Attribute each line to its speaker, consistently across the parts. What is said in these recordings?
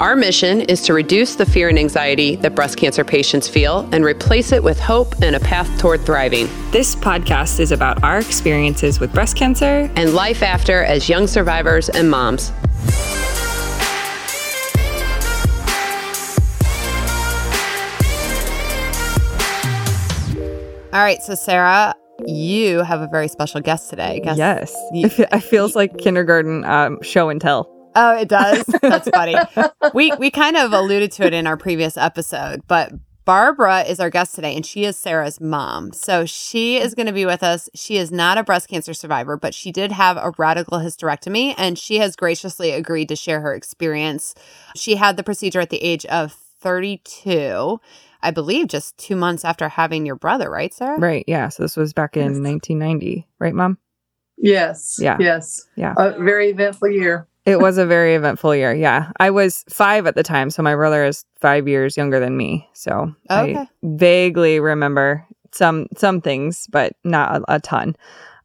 Speaker 1: our mission is to reduce the fear and anxiety that breast cancer patients feel and replace it with hope and a path toward thriving.
Speaker 2: This podcast is about our experiences with breast cancer
Speaker 1: and life after as young survivors and moms. All right, so Sarah, you have a very special guest today.
Speaker 2: I yes, you, it feels like kindergarten um, show and tell.
Speaker 1: Oh, it does. That's funny. we we kind of alluded to it in our previous episode, but Barbara is our guest today, and she is Sarah's mom. So she is going to be with us. She is not a breast cancer survivor, but she did have a radical hysterectomy, and she has graciously agreed to share her experience. She had the procedure at the age of 32. I believe just two months after having your brother, right, Sarah?
Speaker 2: Right. Yeah. So this was back in yes. 1990, right, Mom?
Speaker 3: Yes.
Speaker 2: Yeah.
Speaker 3: Yes.
Speaker 2: Yeah.
Speaker 3: A very eventful year
Speaker 2: it was a very eventful year. Yeah. I was five at the time. So my brother is five years younger than me. So oh, okay. I vaguely remember some some things, but not a, a ton.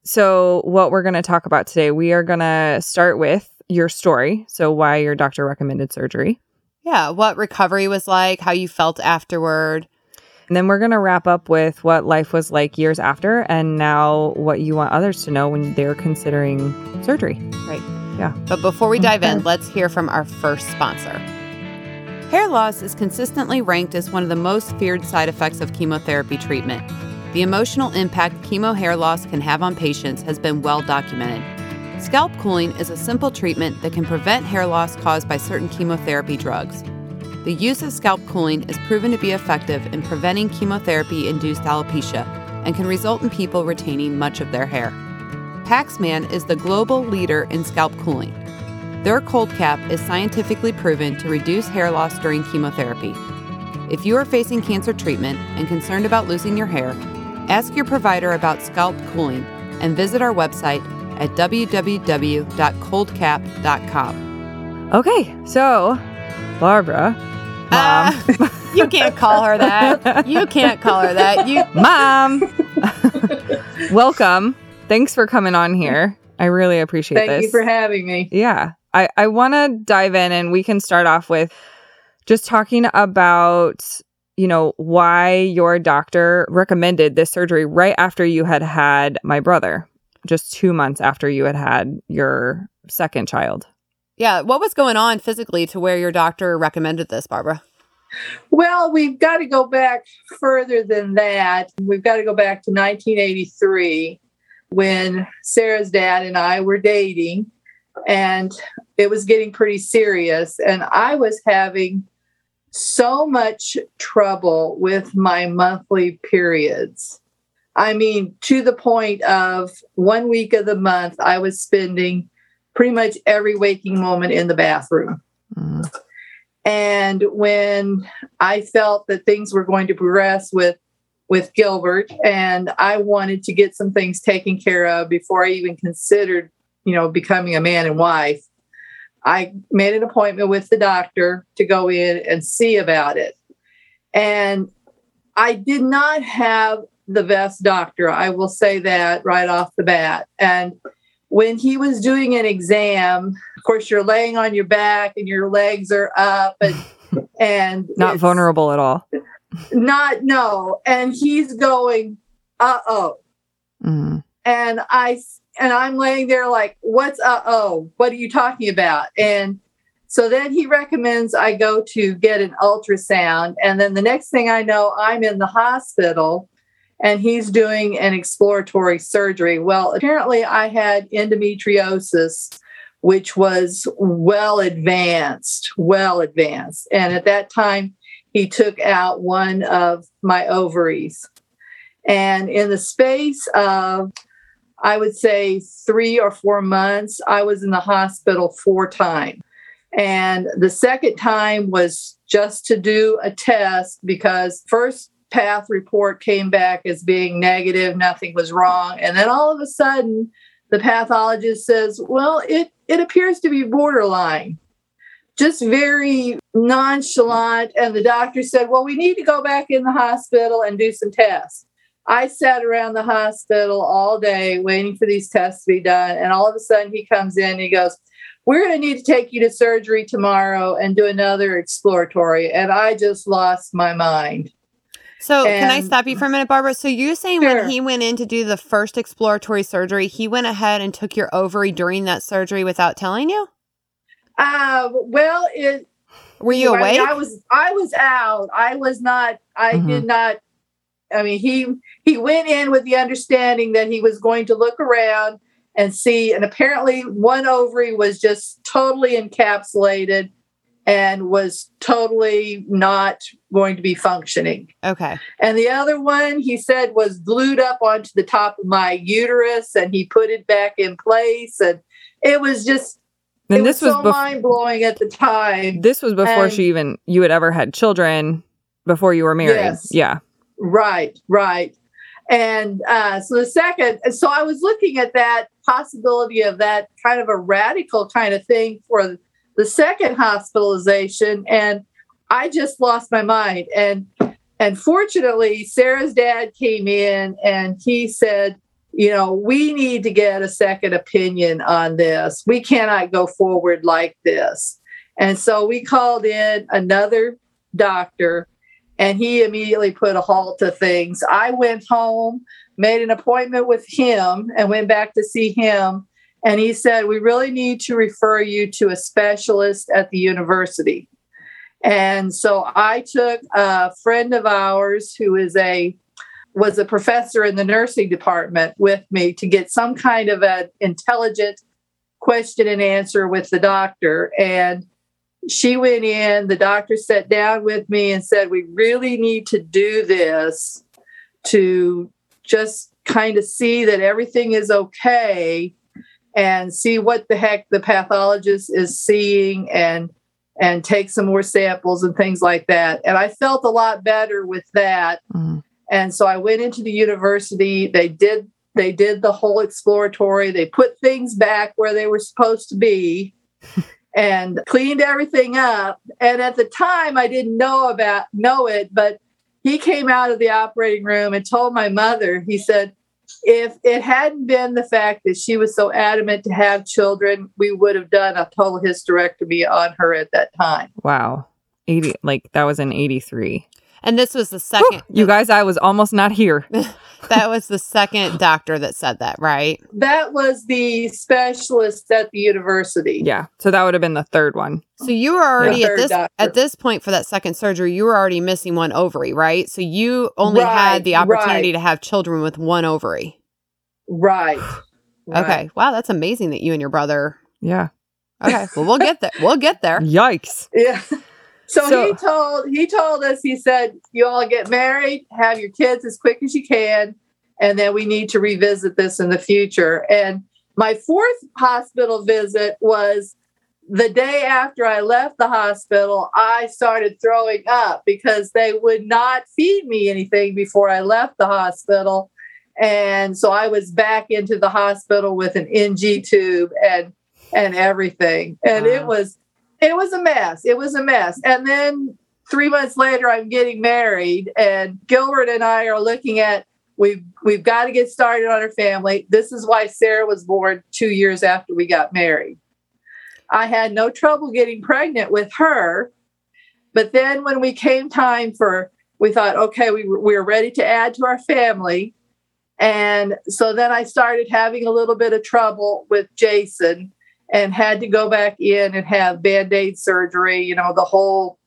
Speaker 2: So what we're going to talk about today, we are going to start with your story. So why your doctor recommended surgery.
Speaker 1: Yeah. What recovery was like, how you felt afterward.
Speaker 2: And then we're going to wrap up with what life was like years after and now what you want others to know when they're considering surgery.
Speaker 1: Right.
Speaker 2: Yeah.
Speaker 1: But before we dive in, let's hear from our first sponsor. Hair loss is consistently ranked as one of the most feared side effects of chemotherapy treatment. The emotional impact chemo hair loss can have on patients has been well documented. Scalp cooling is a simple treatment that can prevent hair loss caused by certain chemotherapy drugs. The use of scalp cooling is proven to be effective in preventing chemotherapy induced alopecia and can result in people retaining much of their hair. Paxman is the global leader in scalp cooling. Their cold cap is scientifically proven to reduce hair loss during chemotherapy. If you are facing cancer treatment and concerned about losing your hair, ask your provider about scalp cooling and visit our website at www.coldcap.com.
Speaker 2: Okay, so Barbara,
Speaker 1: mom. Uh, you can't call her that. You can't call her that. You
Speaker 2: Mom. Welcome Thanks for coming on here. I really appreciate
Speaker 3: Thank
Speaker 2: this.
Speaker 3: Thank you for having me.
Speaker 2: Yeah. I, I want to dive in and we can start off with just talking about, you know, why your doctor recommended this surgery right after you had had my brother, just two months after you had had your second child.
Speaker 1: Yeah. What was going on physically to where your doctor recommended this, Barbara?
Speaker 3: Well, we've got to go back further than that. We've got to go back to 1983 when Sarah's dad and I were dating, and it was getting pretty serious. And I was having so much trouble with my monthly periods. I mean, to the point of one week of the month, I was spending pretty much every waking moment in the bathroom. Mm. And when I felt that things were going to progress with with Gilbert, and I wanted to get some things taken care of before I even considered, you know, becoming a man and wife. I made an appointment with the doctor to go in and see about it. And I did not have the best doctor, I will say that right off the bat. And when he was doing an exam, of course, you're laying on your back and your legs are up and and
Speaker 2: not vulnerable at all
Speaker 3: not no. And he's going uh-oh. Mm. and i and i'm laying there like what's uh-oh? What are you talking about? And so then he recommends i go to get an ultrasound. And then the next thing i know i'm in the hospital and he's doing an exploratory surgery. Well apparently i had endometriosis which was well advanced well advanced. And at that time he took out one of my ovaries. And in the space of, I would say, three or four months, I was in the hospital four times. And the second time was just to do a test because first path report came back as being negative, nothing was wrong. And then all of a sudden, the pathologist says, Well, it, it appears to be borderline. Just very nonchalant. And the doctor said, Well, we need to go back in the hospital and do some tests. I sat around the hospital all day waiting for these tests to be done. And all of a sudden, he comes in and he goes, We're going to need to take you to surgery tomorrow and do another exploratory. And I just lost my mind.
Speaker 1: So, and, can I stop you for a minute, Barbara? So, you're saying sure. when he went in to do the first exploratory surgery, he went ahead and took your ovary during that surgery without telling you?
Speaker 3: Uh, well, it.
Speaker 1: Were you awake? I,
Speaker 3: mean, I was. I was out. I was not. I mm-hmm. did not. I mean, he he went in with the understanding that he was going to look around and see, and apparently one ovary was just totally encapsulated and was totally not going to be functioning.
Speaker 1: Okay.
Speaker 3: And the other one, he said, was glued up onto the top of my uterus and he put it back in place. And it was just, and it this was, was so bef- mind blowing at the time.
Speaker 2: This was before and, she even, you had ever had children before you were married. Yes. Yeah.
Speaker 3: Right, right. And uh, so the second, so I was looking at that possibility of that kind of a radical kind of thing for the second hospitalization and I just lost my mind and and fortunately Sarah's dad came in and he said you know we need to get a second opinion on this. We cannot go forward like this. And so we called in another doctor and he immediately put a halt to things. I went home made an appointment with him and went back to see him and he said, We really need to refer you to a specialist at the university. And so I took a friend of ours who is a was a professor in the nursing department with me to get some kind of an intelligent question and answer with the doctor. And she went in, the doctor sat down with me and said, We really need to do this to just kind of see that everything is okay and see what the heck the pathologist is seeing and and take some more samples and things like that. And I felt a lot better with that. Mm. And so I went into the university. They did they did the whole exploratory. They put things back where they were supposed to be and cleaned everything up. And at the time I didn't know about know it, but he came out of the operating room and told my mother, he said, if it hadn't been the fact that she was so adamant to have children, we would have done a total hysterectomy on her at that time.
Speaker 2: Wow. 80 like that was in 83.
Speaker 1: And this was the second.
Speaker 2: Whew, you guys, I was almost not here.
Speaker 1: that was the second doctor that said that, right?
Speaker 3: That was the specialist at the university.
Speaker 2: Yeah. So that would have been the third one.
Speaker 1: So you were already at this doctor. at this point for that second surgery, you were already missing one ovary, right? So you only right, had the opportunity right. to have children with one ovary.
Speaker 3: Right.
Speaker 1: right. Okay. Wow, that's amazing that you and your brother.
Speaker 2: Yeah.
Speaker 1: Okay. Well, we'll get there. We'll get there.
Speaker 2: Yikes.
Speaker 3: Yeah. So, so, he told he told us he said you all get married, have your kids as quick as you can, and then we need to revisit this in the future. And my fourth hospital visit was the day after I left the hospital. I started throwing up because they would not feed me anything before I left the hospital, and so I was back into the hospital with an NG tube and and everything, and wow. it was it was a mess. It was a mess. And then three months later, I'm getting married, and Gilbert and I are looking at we've we've got to get started on our family. This is why Sarah was born two years after we got married. I had no trouble getting pregnant with her, but then when we came time for, we thought, okay, we we were ready to add to our family. And so then I started having a little bit of trouble with Jason and had to go back in and have band-aid surgery you know the whole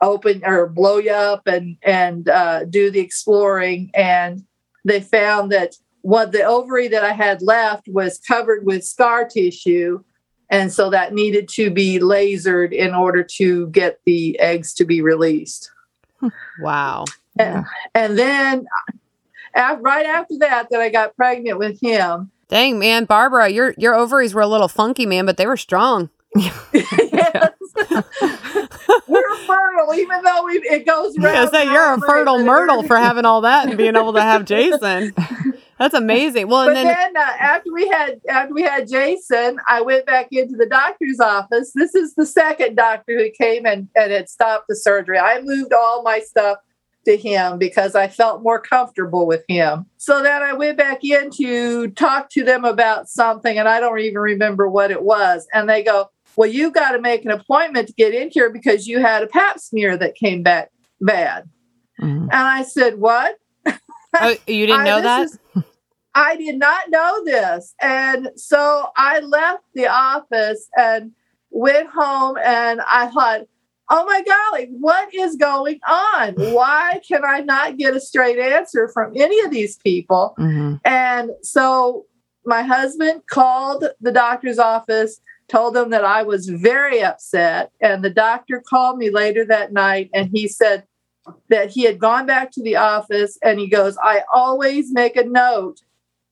Speaker 3: open or blow you up and and uh, do the exploring. And they found that what the ovary that i had left was covered with scar tissue. And so that needed to be lasered in order to get the eggs to be released.
Speaker 1: Wow.
Speaker 3: And, and then uh, right after that that i got pregnant with him
Speaker 1: Dang, man, Barbara, your your ovaries were a little funky, man, but they were strong.
Speaker 3: well, we're fertile, even though we it goes
Speaker 1: round. I say you're a fertile myrtle for having all that and being able to have Jason. That's amazing. Well,
Speaker 3: but
Speaker 1: then,
Speaker 3: then uh, after we had after we had Jason, I went back into the doctor's office. This is the second doctor who came and, and had stopped the surgery. I moved all my stuff to him because I felt more comfortable with him. So then I went back in to talk to them about something, and I don't even remember what it was. And they go, Well, you got to make an appointment to get in here because you had a pap smear that came back bad. Mm-hmm. And I said, What?
Speaker 1: Oh, you didn't know I, that? Is,
Speaker 3: I did not know this. And so I left the office and went home and I thought, oh my golly, what is going on? Why can I not get a straight answer from any of these people? Mm-hmm. And so my husband called the doctor's office, told them that I was very upset. And the doctor called me later that night and he said, that he had gone back to the office and he goes, I always make a note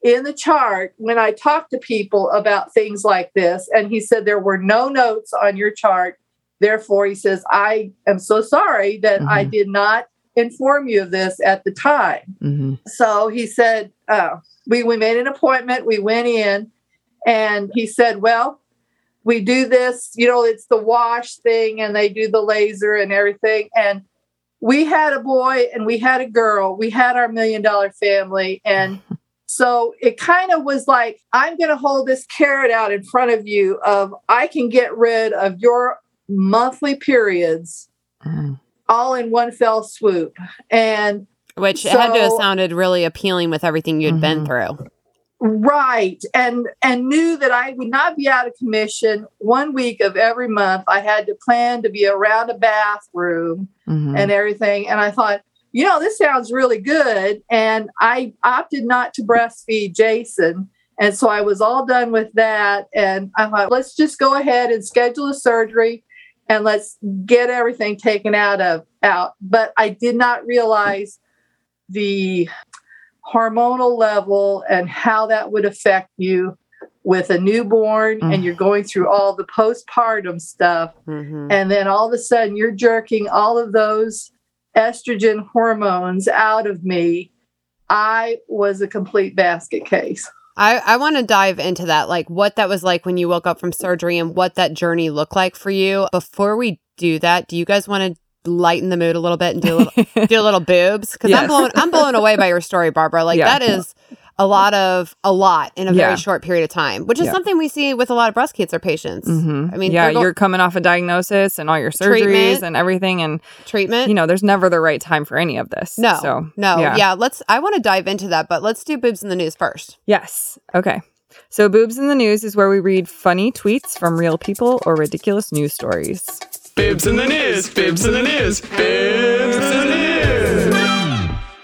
Speaker 3: in the chart when I talk to people about things like this. And he said, There were no notes on your chart. Therefore, he says, I am so sorry that mm-hmm. I did not inform you of this at the time. Mm-hmm. So he said, uh, we, we made an appointment. We went in and he said, Well, we do this, you know, it's the wash thing and they do the laser and everything. And we had a boy and we had a girl. We had our million dollar family. And so it kind of was like, I'm going to hold this carrot out in front of you of I can get rid of your monthly periods mm. all in one fell swoop. And
Speaker 1: which so, had to have sounded really appealing with everything you had mm-hmm. been through
Speaker 3: right and and knew that i would not be out of commission one week of every month i had to plan to be around a bathroom mm-hmm. and everything and i thought you know this sounds really good and i opted not to breastfeed jason and so i was all done with that and i thought let's just go ahead and schedule a surgery and let's get everything taken out of out but i did not realize the hormonal level and how that would affect you with a newborn mm. and you're going through all the postpartum stuff mm-hmm. and then all of a sudden you're jerking all of those estrogen hormones out of me i was a complete basket case
Speaker 1: I, I want to dive into that, like what that was like when you woke up from surgery and what that journey looked like for you. Before we do that, do you guys want to lighten the mood a little bit and do a little do a little boobs because yes. I'm blown I'm blown away by your story, Barbara. Like yeah. that is a lot of a lot in a very yeah. short period of time, which is yeah. something we see with a lot of breast cancer patients. Mm-hmm.
Speaker 2: I mean, yeah, go- you're coming off a diagnosis and all your surgeries treatment, and everything, and
Speaker 1: treatment.
Speaker 2: You know, there's never the right time for any of this.
Speaker 1: No, so no, yeah. yeah let's. I want to dive into that, but let's do boobs in the news first.
Speaker 2: Yes. Okay. So, boobs in the news is where we read funny tweets from real people or ridiculous news stories. Bibs in the news, bibs in the news, bibs in the news.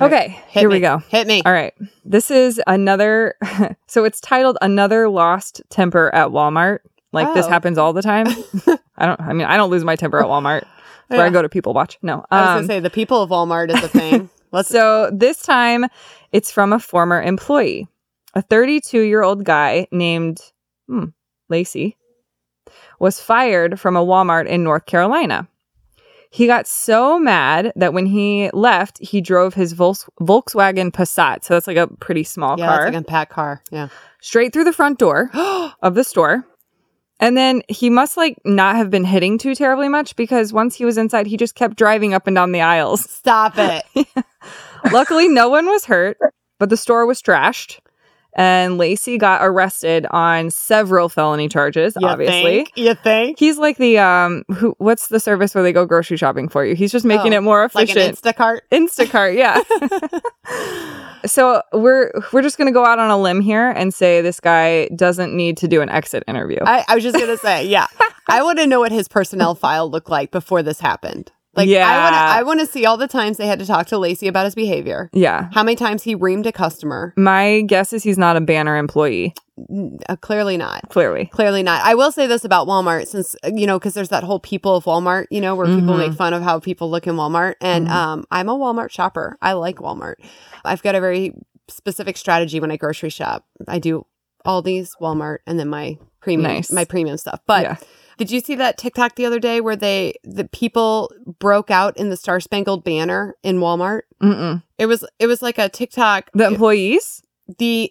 Speaker 2: Okay, Hit here
Speaker 1: me.
Speaker 2: we go.
Speaker 1: Hit me.
Speaker 2: All right. This is another, so it's titled Another Lost Temper at Walmart. Like oh. this happens all the time. I don't, I mean, I don't lose my temper at Walmart where yeah. I go to People Watch. No.
Speaker 1: I was to um, say the people of Walmart is a thing.
Speaker 2: Let's so this time it's from a former employee, a 32 year old guy named hmm, Lacey was fired from a Walmart in North Carolina. He got so mad that when he left, he drove his Volkswagen Passat. So that's like a pretty small
Speaker 1: yeah,
Speaker 2: car.
Speaker 1: Yeah, like a pack car. Yeah.
Speaker 2: Straight through the front door of the store. And then he must like not have been hitting too terribly much because once he was inside, he just kept driving up and down the aisles.
Speaker 1: Stop it.
Speaker 2: Luckily, no one was hurt, but the store was trashed and Lacey got arrested on several felony charges. You obviously,
Speaker 1: think? you think
Speaker 2: he's like the um who? What's the service where they go grocery shopping for you? He's just making oh, it more efficient.
Speaker 1: Like Instacart.
Speaker 2: Instacart, yeah. so we're we're just gonna go out on a limb here and say this guy doesn't need to do an exit interview.
Speaker 1: I, I was just gonna say, yeah, I want to know what his personnel file looked like before this happened. Like yeah. I want to I want to see all the times they had to talk to Lacey about his behavior.
Speaker 2: Yeah.
Speaker 1: How many times he reamed a customer.
Speaker 2: My guess is he's not a banner employee.
Speaker 1: Uh, clearly not.
Speaker 2: Clearly.
Speaker 1: Clearly not. I will say this about Walmart since uh, you know cuz there's that whole people of Walmart, you know, where mm-hmm. people make fun of how people look in Walmart and mm-hmm. um I'm a Walmart shopper. I like Walmart. I've got a very specific strategy when I grocery shop. I do Aldi's, Walmart, and then my premium nice. my premium stuff. But yeah Did you see that TikTok the other day where they the people broke out in the Star Spangled Banner in Walmart?
Speaker 2: Mm-mm.
Speaker 1: It was it was like a TikTok.
Speaker 2: The employees,
Speaker 1: the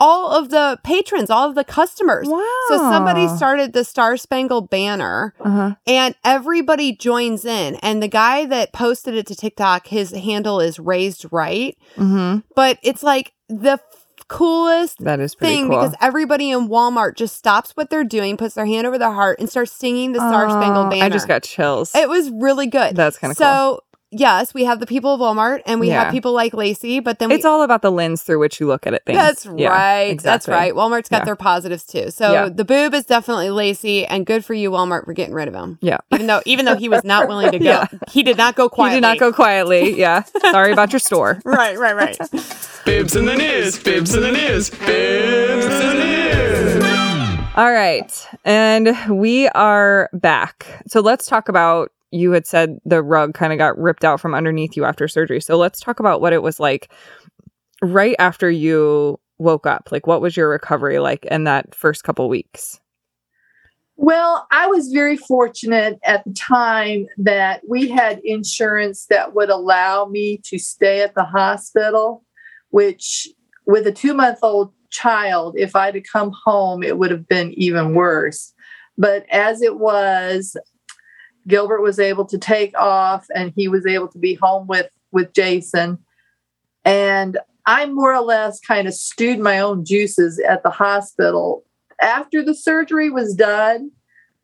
Speaker 1: all of the patrons, all of the customers.
Speaker 2: Wow.
Speaker 1: So somebody started the Star Spangled Banner
Speaker 2: uh-huh.
Speaker 1: and everybody joins in. And the guy that posted it to TikTok, his handle is raised right.
Speaker 2: Mm-hmm.
Speaker 1: But it's like the coolest
Speaker 2: that is thing
Speaker 1: cool. because everybody in Walmart just stops what they're doing, puts their hand over their heart, and starts singing the Star Spangled Banner.
Speaker 2: I just got chills.
Speaker 1: It was really good.
Speaker 2: That's kind of
Speaker 1: so,
Speaker 2: cool
Speaker 1: yes, we have the people of Walmart and we yeah. have people like Lacey, but then we,
Speaker 2: it's all about the lens through which you look at it. Things.
Speaker 1: That's yeah, right. Exactly. That's right. Walmart's got yeah. their positives too. So the boob is definitely Lacey, and good for you, Walmart, for getting rid of him.
Speaker 2: Yeah.
Speaker 1: Even though even though he was not willing to go, he did not go quietly.
Speaker 2: He did not go quietly. Yeah. Sorry about your store.
Speaker 1: right. Right. Right.
Speaker 4: Bibs in the news. Bibs in the news. Bibs in the news.
Speaker 2: All right. And we are back. So let's talk about you had said the rug kind of got ripped out from underneath you after surgery. So let's talk about what it was like right after you woke up. Like, what was your recovery like in that first couple weeks?
Speaker 3: Well, I was very fortunate at the time that we had insurance that would allow me to stay at the hospital, which with a two month old child, if I'd have come home, it would have been even worse. But as it was, Gilbert was able to take off and he was able to be home with with Jason. And I more or less kind of stewed my own juices at the hospital. After the surgery was done,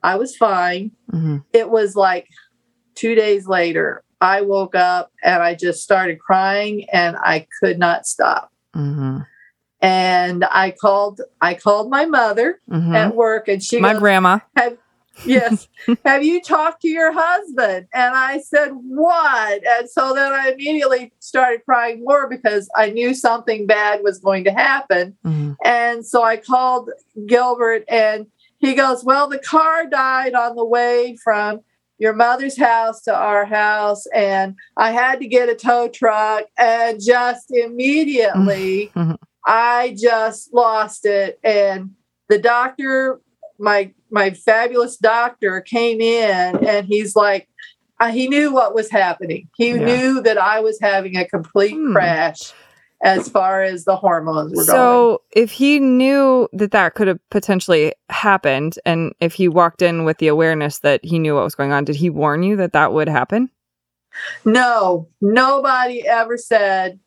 Speaker 3: I was fine. Mm-hmm. It was like two days later, I woke up and I just started crying and I could not stop. Mm-hmm. And I called, I called my mother mm-hmm. at work, and she
Speaker 2: my
Speaker 3: goes,
Speaker 2: grandma.
Speaker 3: Have, yes. Have you talked to your husband? And I said, What? And so then I immediately started crying more because I knew something bad was going to happen. Mm-hmm. And so I called Gilbert and he goes, Well, the car died on the way from your mother's house to our house. And I had to get a tow truck. And just immediately, mm-hmm. I just lost it. And the doctor my my fabulous doctor came in and he's like uh, he knew what was happening he yeah. knew that i was having a complete hmm. crash as far as the hormones were
Speaker 2: so
Speaker 3: going
Speaker 2: so if he knew that that could have potentially happened and if he walked in with the awareness that he knew what was going on did he warn you that that would happen
Speaker 3: no nobody ever said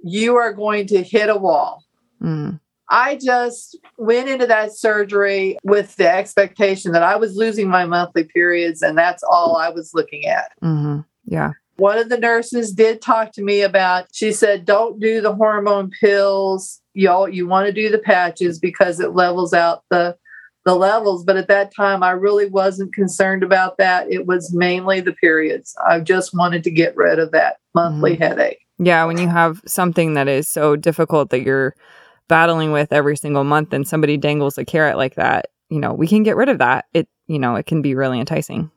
Speaker 3: you are going to hit a wall mm. I just went into that surgery with the expectation that I was losing my monthly periods, and that's all I was looking at.
Speaker 2: Mm-hmm. Yeah.
Speaker 3: One of the nurses did talk to me about, she said, don't do the hormone pills. Y'all, you want to do the patches because it levels out the the levels. But at that time, I really wasn't concerned about that. It was mainly the periods. I just wanted to get rid of that monthly mm-hmm. headache.
Speaker 2: Yeah, when you have something that is so difficult that you're battling with every single month and somebody dangles a carrot like that, you know, we can get rid of that. It, you know, it can be really enticing.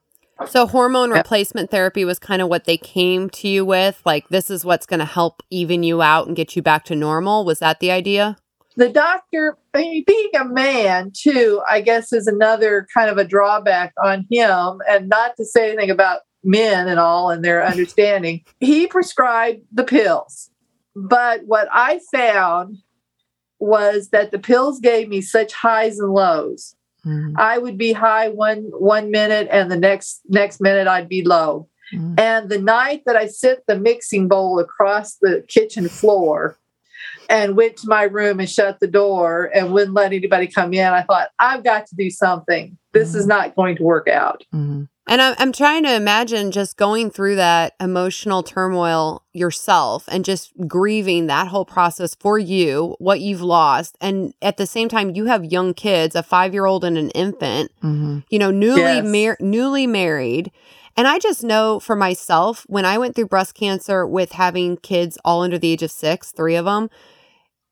Speaker 1: So hormone replacement therapy was kind of what they came to you with, like this is what's going to help even you out and get you back to normal. Was that the idea?
Speaker 3: The doctor, being a man too, I guess is another kind of a drawback on him. And not to say anything about men and all and their understanding, he prescribed the pills. But what I found was that the pills gave me such highs and lows. Mm-hmm. I would be high one one minute and the next next minute I'd be low. Mm-hmm. And the night that I sent the mixing bowl across the kitchen floor and went to my room and shut the door and wouldn't let anybody come in, I thought, I've got to do something. This mm-hmm. is not going to work out.
Speaker 1: And I'm, I'm trying to imagine just going through that emotional turmoil yourself and just grieving that whole process for you, what you've lost. And at the same time, you have young kids, a five year old and an infant, mm-hmm. you know, newly, yes. mar- newly married. And I just know for myself, when I went through breast cancer with having kids all under the age of six, three of them,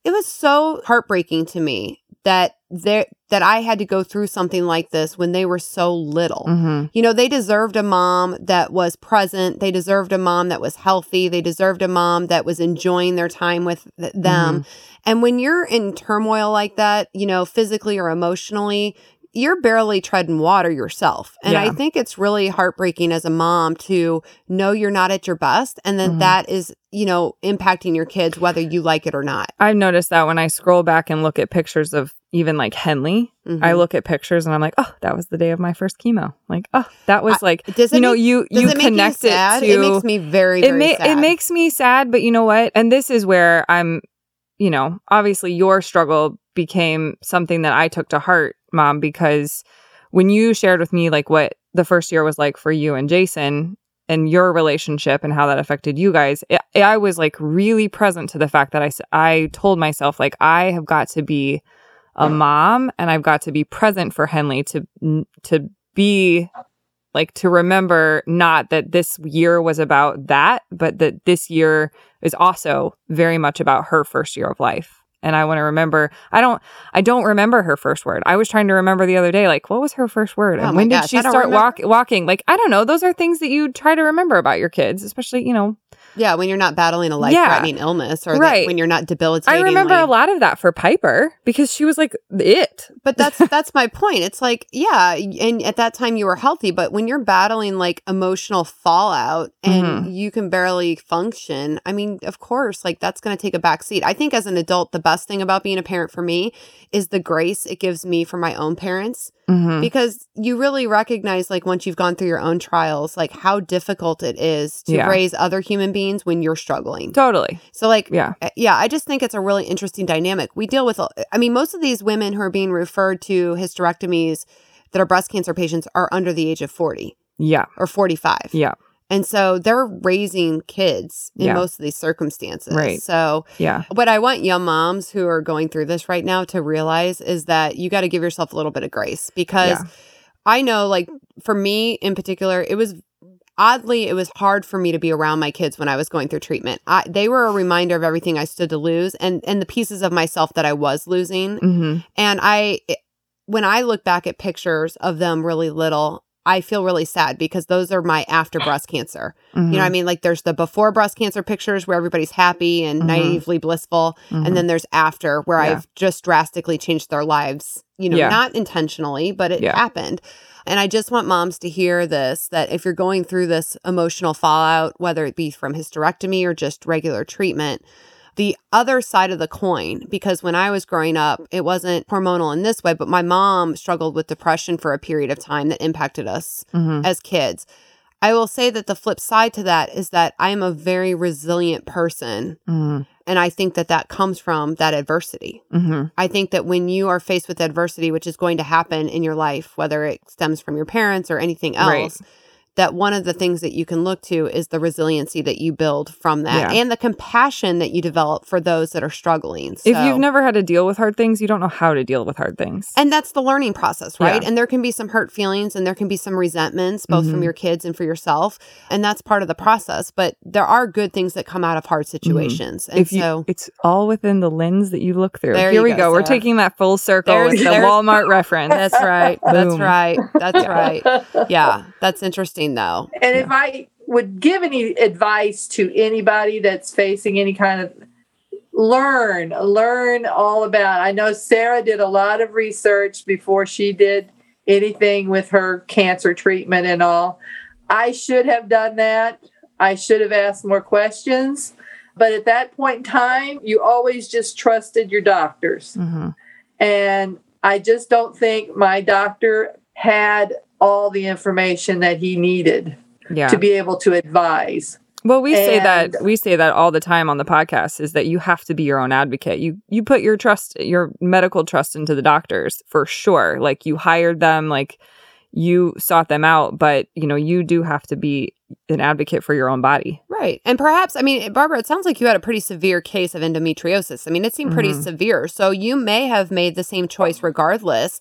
Speaker 1: it was so heartbreaking to me that there that I had to go through something like this when they were so little. Mm-hmm. You know, they deserved a mom that was present. They deserved a mom that was healthy. They deserved a mom that was enjoying their time with th- them. Mm-hmm. And when you're in turmoil like that, you know, physically or emotionally, you're barely treading water yourself. And yeah. I think it's really heartbreaking as a mom to know you're not at your best and then mm-hmm. that is, you know, impacting your kids whether you like it or not.
Speaker 2: I've noticed that when I scroll back and look at pictures of even like Henley, mm-hmm. I look at pictures and I'm like, oh, that was the day of my first chemo. Like, oh, that was like, I, does you know, make, you you connect
Speaker 1: you
Speaker 2: it to.
Speaker 1: It makes me very, very it, ma-
Speaker 2: it makes me sad, but you know what? And this is where I'm, you know, obviously your struggle became something that I took to heart, mom, because when you shared with me like what the first year was like for you and Jason and your relationship and how that affected you guys, it, I was like really present to the fact that I I told myself like I have got to be a mom and I've got to be present for Henley to to be like to remember not that this year was about that, but that this year is also very much about her first year of life and I want to remember. I don't. I don't remember her first word. I was trying to remember the other day, like what was her first word, and oh when did she start walk, walking? Like I don't know. Those are things that you try to remember about your kids, especially you know
Speaker 1: yeah, when you're not battling a life threatening yeah. illness or right. when you're not debilitating.
Speaker 2: I remember a lot of that for Piper because she was like it.
Speaker 1: But that's that's my point. It's like, yeah, and at that time you were healthy, but when you're battling like emotional fallout and mm-hmm. you can barely function, I mean, of course, like that's going to take a back seat. I think as an adult, the best thing about being a parent for me is the grace it gives me for my own parents Mm-hmm. Because you really recognize, like, once you've gone through your own trials, like how difficult it is to yeah. raise other human beings when you're struggling.
Speaker 2: Totally.
Speaker 1: So, like, yeah. Eh, yeah, I just think it's a really interesting dynamic. We deal with, I mean, most of these women who are being referred to hysterectomies that are breast cancer patients are under the age of 40.
Speaker 2: Yeah.
Speaker 1: Or 45.
Speaker 2: Yeah.
Speaker 1: And so they're raising kids in yeah. most of these circumstances.
Speaker 2: Right.
Speaker 1: So,
Speaker 2: yeah.
Speaker 1: What I want young moms who are going through this right now to realize is that you got to give yourself a little bit of grace because yeah. I know, like, for me in particular, it was oddly, it was hard for me to be around my kids when I was going through treatment. I, they were a reminder of everything I stood to lose and, and the pieces of myself that I was losing. Mm-hmm. And I, when I look back at pictures of them really little, I feel really sad because those are my after breast cancer. Mm-hmm. You know, I mm-hmm. mean, like there's the before breast cancer pictures where everybody's happy and mm-hmm. naively blissful, mm-hmm. and then there's after where yeah. I've just drastically changed their lives. You know, yeah. not intentionally, but it yeah. happened. And I just want moms to hear this that if you're going through this emotional fallout, whether it be from hysterectomy or just regular treatment, the other side of the coin because when I was growing up, it wasn't hormonal in this way, but my mom struggled with depression for a period of time that impacted us mm-hmm. as kids. I will say that the flip side to that is that I am a very resilient person. Mm-hmm. And I think that that comes from that adversity. Mm-hmm. I think that when you are faced with adversity, which is going to happen in your life, whether it stems from your parents or anything else, right that one of the things that you can look to is the resiliency that you build from that yeah. and the compassion that you develop for those that are struggling.
Speaker 2: So, if you've never had to deal with hard things, you don't know how to deal with hard things.
Speaker 1: And that's the learning process, right? Yeah. And there can be some hurt feelings and there can be some resentments, both mm-hmm. from your kids and for yourself. And that's part of the process. But there are good things that come out of hard mm-hmm. situations. Mm-hmm. And
Speaker 2: if
Speaker 1: so
Speaker 2: it's all within the lens that you look through. Here we go. go. We're taking that full circle there's, with the Walmart reference.
Speaker 1: That's right. That's right. That's right. Yeah. That's interesting interesting though.
Speaker 3: And yeah. if I would give any advice to anybody that's facing any kind of learn, learn all about. I know Sarah did a lot of research before she did anything with her cancer treatment and all. I should have done that. I should have asked more questions. But at that point in time, you always just trusted your doctors. Mm-hmm. And I just don't think my doctor had all the information that he needed yeah. to be able to advise.
Speaker 2: Well, we and, say that we say that all the time on the podcast is that you have to be your own advocate. You you put your trust your medical trust into the doctors for sure. Like you hired them, like you sought them out, but you know, you do have to be an advocate for your own body.
Speaker 1: Right. And perhaps, I mean, Barbara, it sounds like you had a pretty severe case of endometriosis. I mean, it seemed pretty mm-hmm. severe. So you may have made the same choice regardless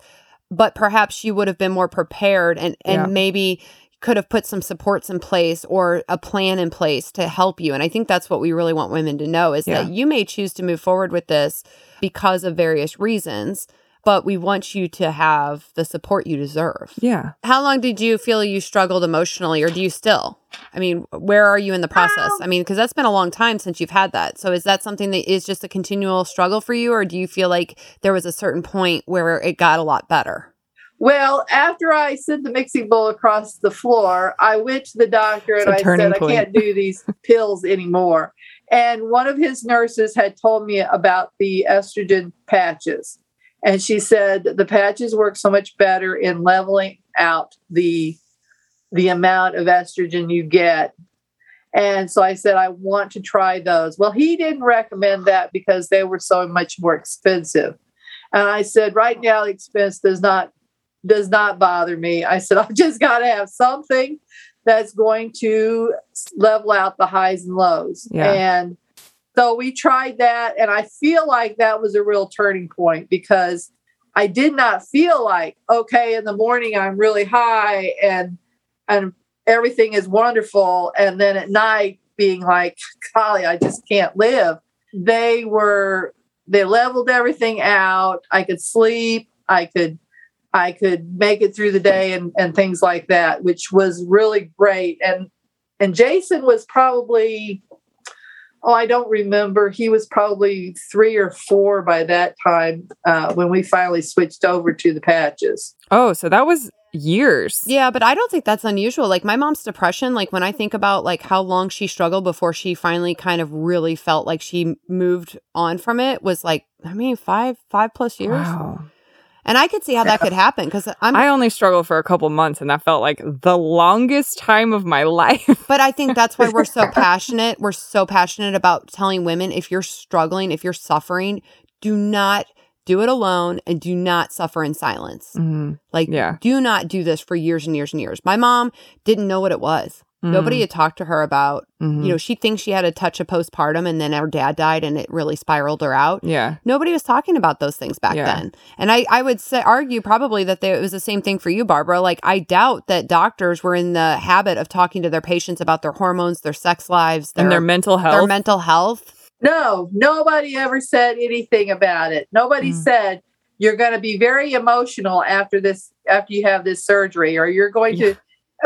Speaker 1: but perhaps you would have been more prepared and and yeah. maybe could have put some supports in place or a plan in place to help you and i think that's what we really want women to know is yeah. that you may choose to move forward with this because of various reasons but we want you to have the support you deserve.
Speaker 2: Yeah.
Speaker 1: How long did you feel you struggled emotionally, or do you still? I mean, where are you in the process? Um, I mean, because that's been a long time since you've had that. So is that something that is just a continual struggle for you, or do you feel like there was a certain point where it got a lot better?
Speaker 3: Well, after I sent the mixing bowl across the floor, I went to the doctor and I said, point. I can't do these pills anymore. And one of his nurses had told me about the estrogen patches. And she said the patches work so much better in leveling out the the amount of estrogen you get. And so I said, I want to try those. Well, he didn't recommend that because they were so much more expensive. And I said, right now, the expense does not does not bother me. I said, I've just got to have something that's going to level out the highs and lows. Yeah. And so we tried that. And I feel like that was a real turning point because I did not feel like, okay, in the morning I'm really high and and everything is wonderful. And then at night being like, golly, I just can't live. They were they leveled everything out. I could sleep. I could I could make it through the day and, and things like that, which was really great. And and Jason was probably oh, I don't remember. He was probably three or four by that time uh, when we finally switched over to the patches.
Speaker 2: Oh, so that was years.
Speaker 1: Yeah, but I don't think that's unusual. Like my mom's depression, like when I think about like how long she struggled before she finally kind of really felt like she moved on from it was like I mean 5 5 plus years. Wow. And I could see how that could happen because I'm.
Speaker 2: I only struggled for a couple months, and that felt like the longest time of my life.
Speaker 1: but I think that's why we're so passionate. We're so passionate about telling women if you're struggling, if you're suffering, do not do it alone and do not suffer in silence. Mm-hmm. Like, yeah. do not do this for years and years and years. My mom didn't know what it was. Mm. Nobody had talked to her about, mm-hmm. you know, she thinks she had a touch of postpartum and then her dad died and it really spiraled her out.
Speaker 2: Yeah.
Speaker 1: Nobody was talking about those things back yeah. then. And I, I would say, argue probably that they, it was the same thing for you, Barbara. Like, I doubt that doctors were in the habit of talking to their patients about their hormones, their sex lives,
Speaker 2: their, and their mental health.
Speaker 1: Their mental health.
Speaker 3: No, nobody ever said anything about it. Nobody mm. said, you're going to be very emotional after this after you have this surgery or you're going yeah. to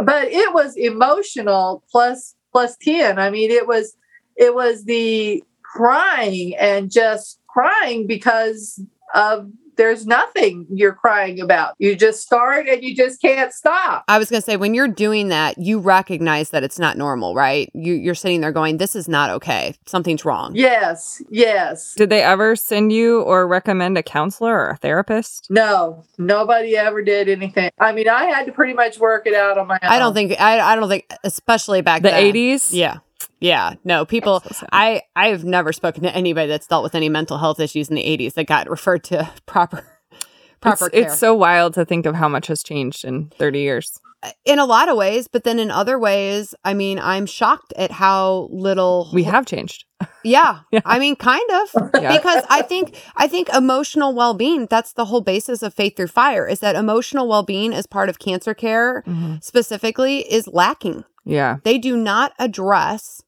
Speaker 3: but it was emotional plus plus 10 i mean it was it was the crying and just crying because of there's nothing you're crying about. You just start and you just can't stop.
Speaker 1: I was going to say when you're doing that, you recognize that it's not normal, right? You you're sitting there going, "This is not okay. Something's wrong."
Speaker 3: Yes, yes.
Speaker 2: Did they ever send you or recommend a counselor or a therapist?
Speaker 3: No, nobody ever did anything. I mean, I had to pretty much work it out on my own.
Speaker 1: I don't think I I don't think especially back
Speaker 2: the
Speaker 1: then.
Speaker 2: 80s?
Speaker 1: Yeah. Yeah, no, people so I I've never spoken to anybody that's dealt with any mental health issues in the 80s that got referred to proper proper
Speaker 2: it's, it's so wild to think of how much has changed in 30 years.
Speaker 1: In a lot of ways, but then in other ways, I mean, I'm shocked at how little
Speaker 2: we have changed.
Speaker 1: Yeah. yeah. I mean, kind of. Yeah. Because I think I think emotional well-being, that's the whole basis of Faith Through Fire, is that emotional well-being as part of cancer care mm-hmm. specifically is lacking.
Speaker 2: Yeah.
Speaker 1: They do not address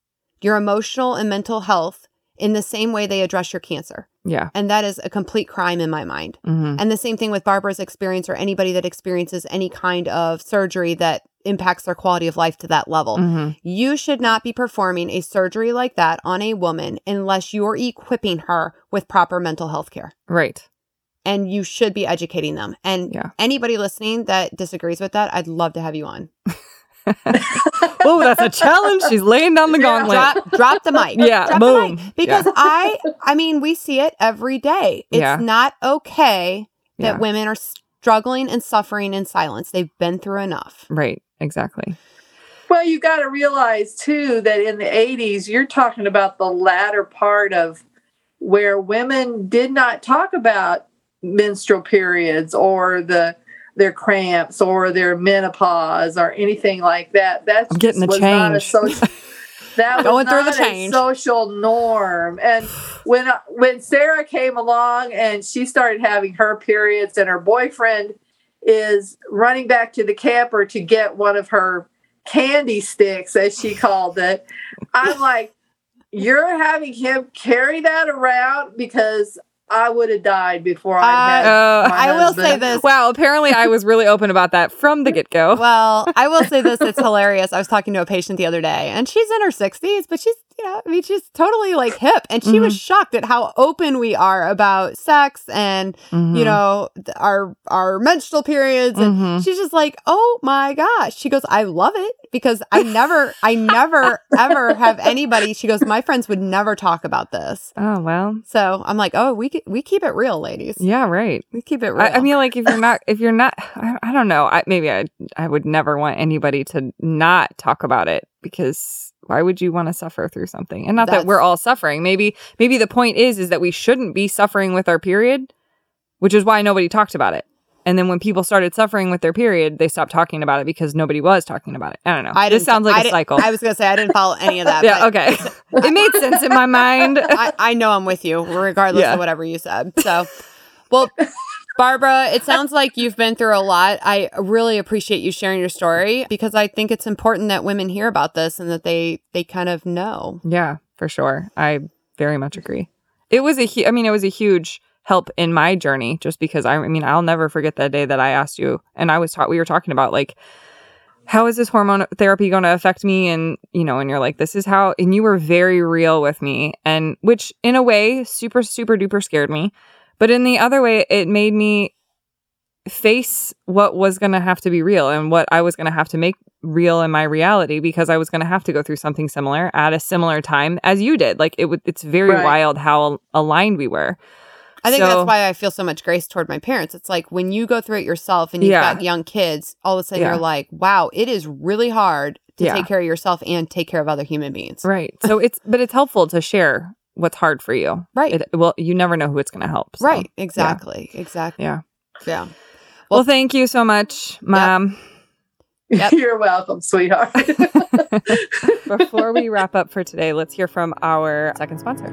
Speaker 1: your emotional and mental health in the same way they address your cancer.
Speaker 2: Yeah.
Speaker 1: And that is a complete crime in my mind. Mm-hmm. And the same thing with Barbara's experience or anybody that experiences any kind of surgery that impacts their quality of life to that level. Mm-hmm. You should not be performing a surgery like that on a woman unless you're equipping her with proper mental health care.
Speaker 2: Right.
Speaker 1: And you should be educating them. And yeah. anybody listening that disagrees with that, I'd love to have you on.
Speaker 2: oh, that's a challenge. She's laying down the gauntlet.
Speaker 1: Drop, drop the mic.
Speaker 2: Yeah,
Speaker 1: drop
Speaker 2: boom.
Speaker 1: Because yeah. I, I mean, we see it every day. It's yeah. not okay that yeah. women are struggling and suffering in silence. They've been through enough.
Speaker 2: Right. Exactly.
Speaker 3: Well, you got to realize too that in the 80s, you're talking about the latter part of where women did not talk about menstrual periods or the their cramps or their menopause or anything like that. That's
Speaker 2: I'm getting the change.
Speaker 3: Social, that was going through the change. social norm. And when uh, when Sarah came along and she started having her periods, and her boyfriend is running back to the camper to get one of her candy sticks, as she called it. I'm like, you're having him carry that around because I would have died before I had. Uh,
Speaker 1: I will say this.
Speaker 2: Wow, apparently I was really open about that from the get go.
Speaker 1: Well, I will say this. It's hilarious. I was talking to a patient the other day, and she's in her 60s, but she's you know, I mean, she's totally like hip. And she mm-hmm. was shocked at how open we are about sex and, mm-hmm. you know, our, our menstrual periods. And mm-hmm. she's just like, oh my gosh. She goes, I love it because I never, I never, ever have anybody. She goes, my friends would never talk about this.
Speaker 2: Oh, well.
Speaker 1: So I'm like, oh, we, we keep it real, ladies.
Speaker 2: Yeah, right.
Speaker 1: We keep it real.
Speaker 2: I, I mean, like, if you're not, if you're not, I, I don't know. I, maybe I, I would never want anybody to not talk about it because why would you want to suffer through something? And not That's, that we're all suffering. Maybe maybe the point is is that we shouldn't be suffering with our period, which is why nobody talked about it. And then when people started suffering with their period, they stopped talking about it because nobody was talking about it. I don't know. I this sounds like
Speaker 1: a
Speaker 2: cycle.
Speaker 1: I was going to say I didn't follow any of that.
Speaker 2: yeah, okay. it made sense in my mind.
Speaker 1: I, I know I'm with you, regardless yeah. of whatever you said. So, well, Barbara, it sounds like you've been through a lot. I really appreciate you sharing your story because I think it's important that women hear about this and that they they kind of know.
Speaker 2: Yeah, for sure. I very much agree. It was a hu- I mean, it was a huge help in my journey just because I, I mean, I'll never forget that day that I asked you and I was taught we were talking about like how is this hormone therapy going to affect me and you know and you're like this is how and you were very real with me and which in a way super super duper scared me but in the other way, it made me face what was going to have to be real and what I was going to have to make real in my reality because I was going to have to go through something similar at a similar time as you did. Like it would, it's very right. wild how aligned we were.
Speaker 1: I think so, that's why I feel so much grace toward my parents. It's like when you go through it yourself and you've yeah. got young kids, all of a sudden yeah. you're like, wow, it is really hard to yeah. take care of yourself and take care of other human beings.
Speaker 2: Right. So it's, but it's helpful to share what's hard for you.
Speaker 1: Right.
Speaker 2: It, well, you never know who it's going to help.
Speaker 1: So, right. Exactly. Yeah. Exactly.
Speaker 2: Yeah.
Speaker 1: Yeah.
Speaker 2: Well, well, thank you so much, Mom.
Speaker 3: Yep. Yep. You're welcome, sweetheart.
Speaker 2: Before we wrap up for today, let's hear from our second sponsor.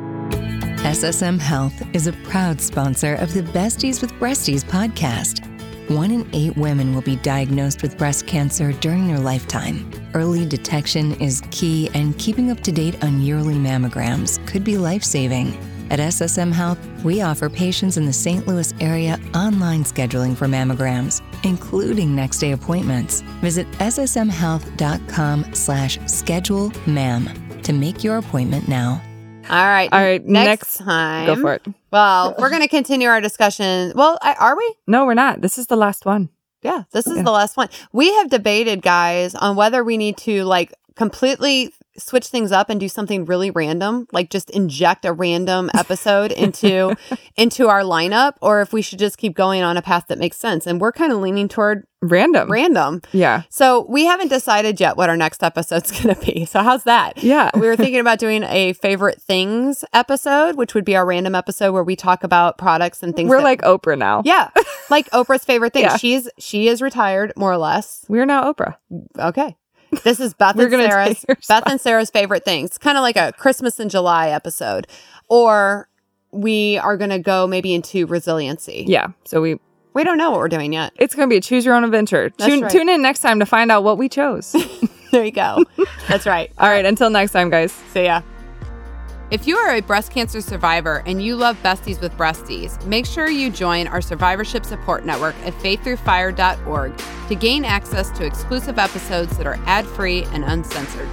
Speaker 5: SSM Health is a proud sponsor of the Besties with Breasties podcast. One in eight women will be diagnosed with breast cancer during their lifetime. Early detection is key, and keeping up to date on yearly mammograms could be life saving. At SSM Health, we offer patients in the St. Louis area online scheduling for mammograms, including next day appointments. Visit ssmhealth.com slash schedule mam to make your appointment now.
Speaker 1: All right.
Speaker 2: All right.
Speaker 1: Next, next time.
Speaker 2: Go for it.
Speaker 1: Well, we're going to continue our discussion. Well, are we?
Speaker 2: No, we're not. This is the last one.
Speaker 1: Yeah, this is yeah. the last one. We have debated, guys, on whether we need to like completely switch things up and do something really random, like just inject a random episode into into our lineup, or if we should just keep going on a path that makes sense. And we're kind of leaning toward
Speaker 2: random.
Speaker 1: Random.
Speaker 2: Yeah.
Speaker 1: So we haven't decided yet what our next episode's going to be. So how's that?
Speaker 2: Yeah.
Speaker 1: we were thinking about doing a favorite things episode, which would be our random episode where we talk about products and things.
Speaker 2: We're that, like Oprah now.
Speaker 1: Yeah. Like Oprah's favorite things. Yeah. She's she is retired more or less.
Speaker 2: We're now Oprah.
Speaker 1: Okay. This is Beth and Sarah's Beth and Sarah's favorite things. Kind of like a Christmas in July episode. Or we are going to go maybe into resiliency.
Speaker 2: Yeah. So we
Speaker 1: we don't know what we're doing yet.
Speaker 2: It's going to be a choose your own adventure. Tune, right. tune in next time to find out what we chose.
Speaker 1: there you go. That's right.
Speaker 2: All right. Until next time, guys.
Speaker 1: See ya. If you are a breast cancer survivor and you love Besties with Breasties, make sure you join our survivorship support network at faiththroughfire.org to gain access to exclusive episodes that are ad free and uncensored.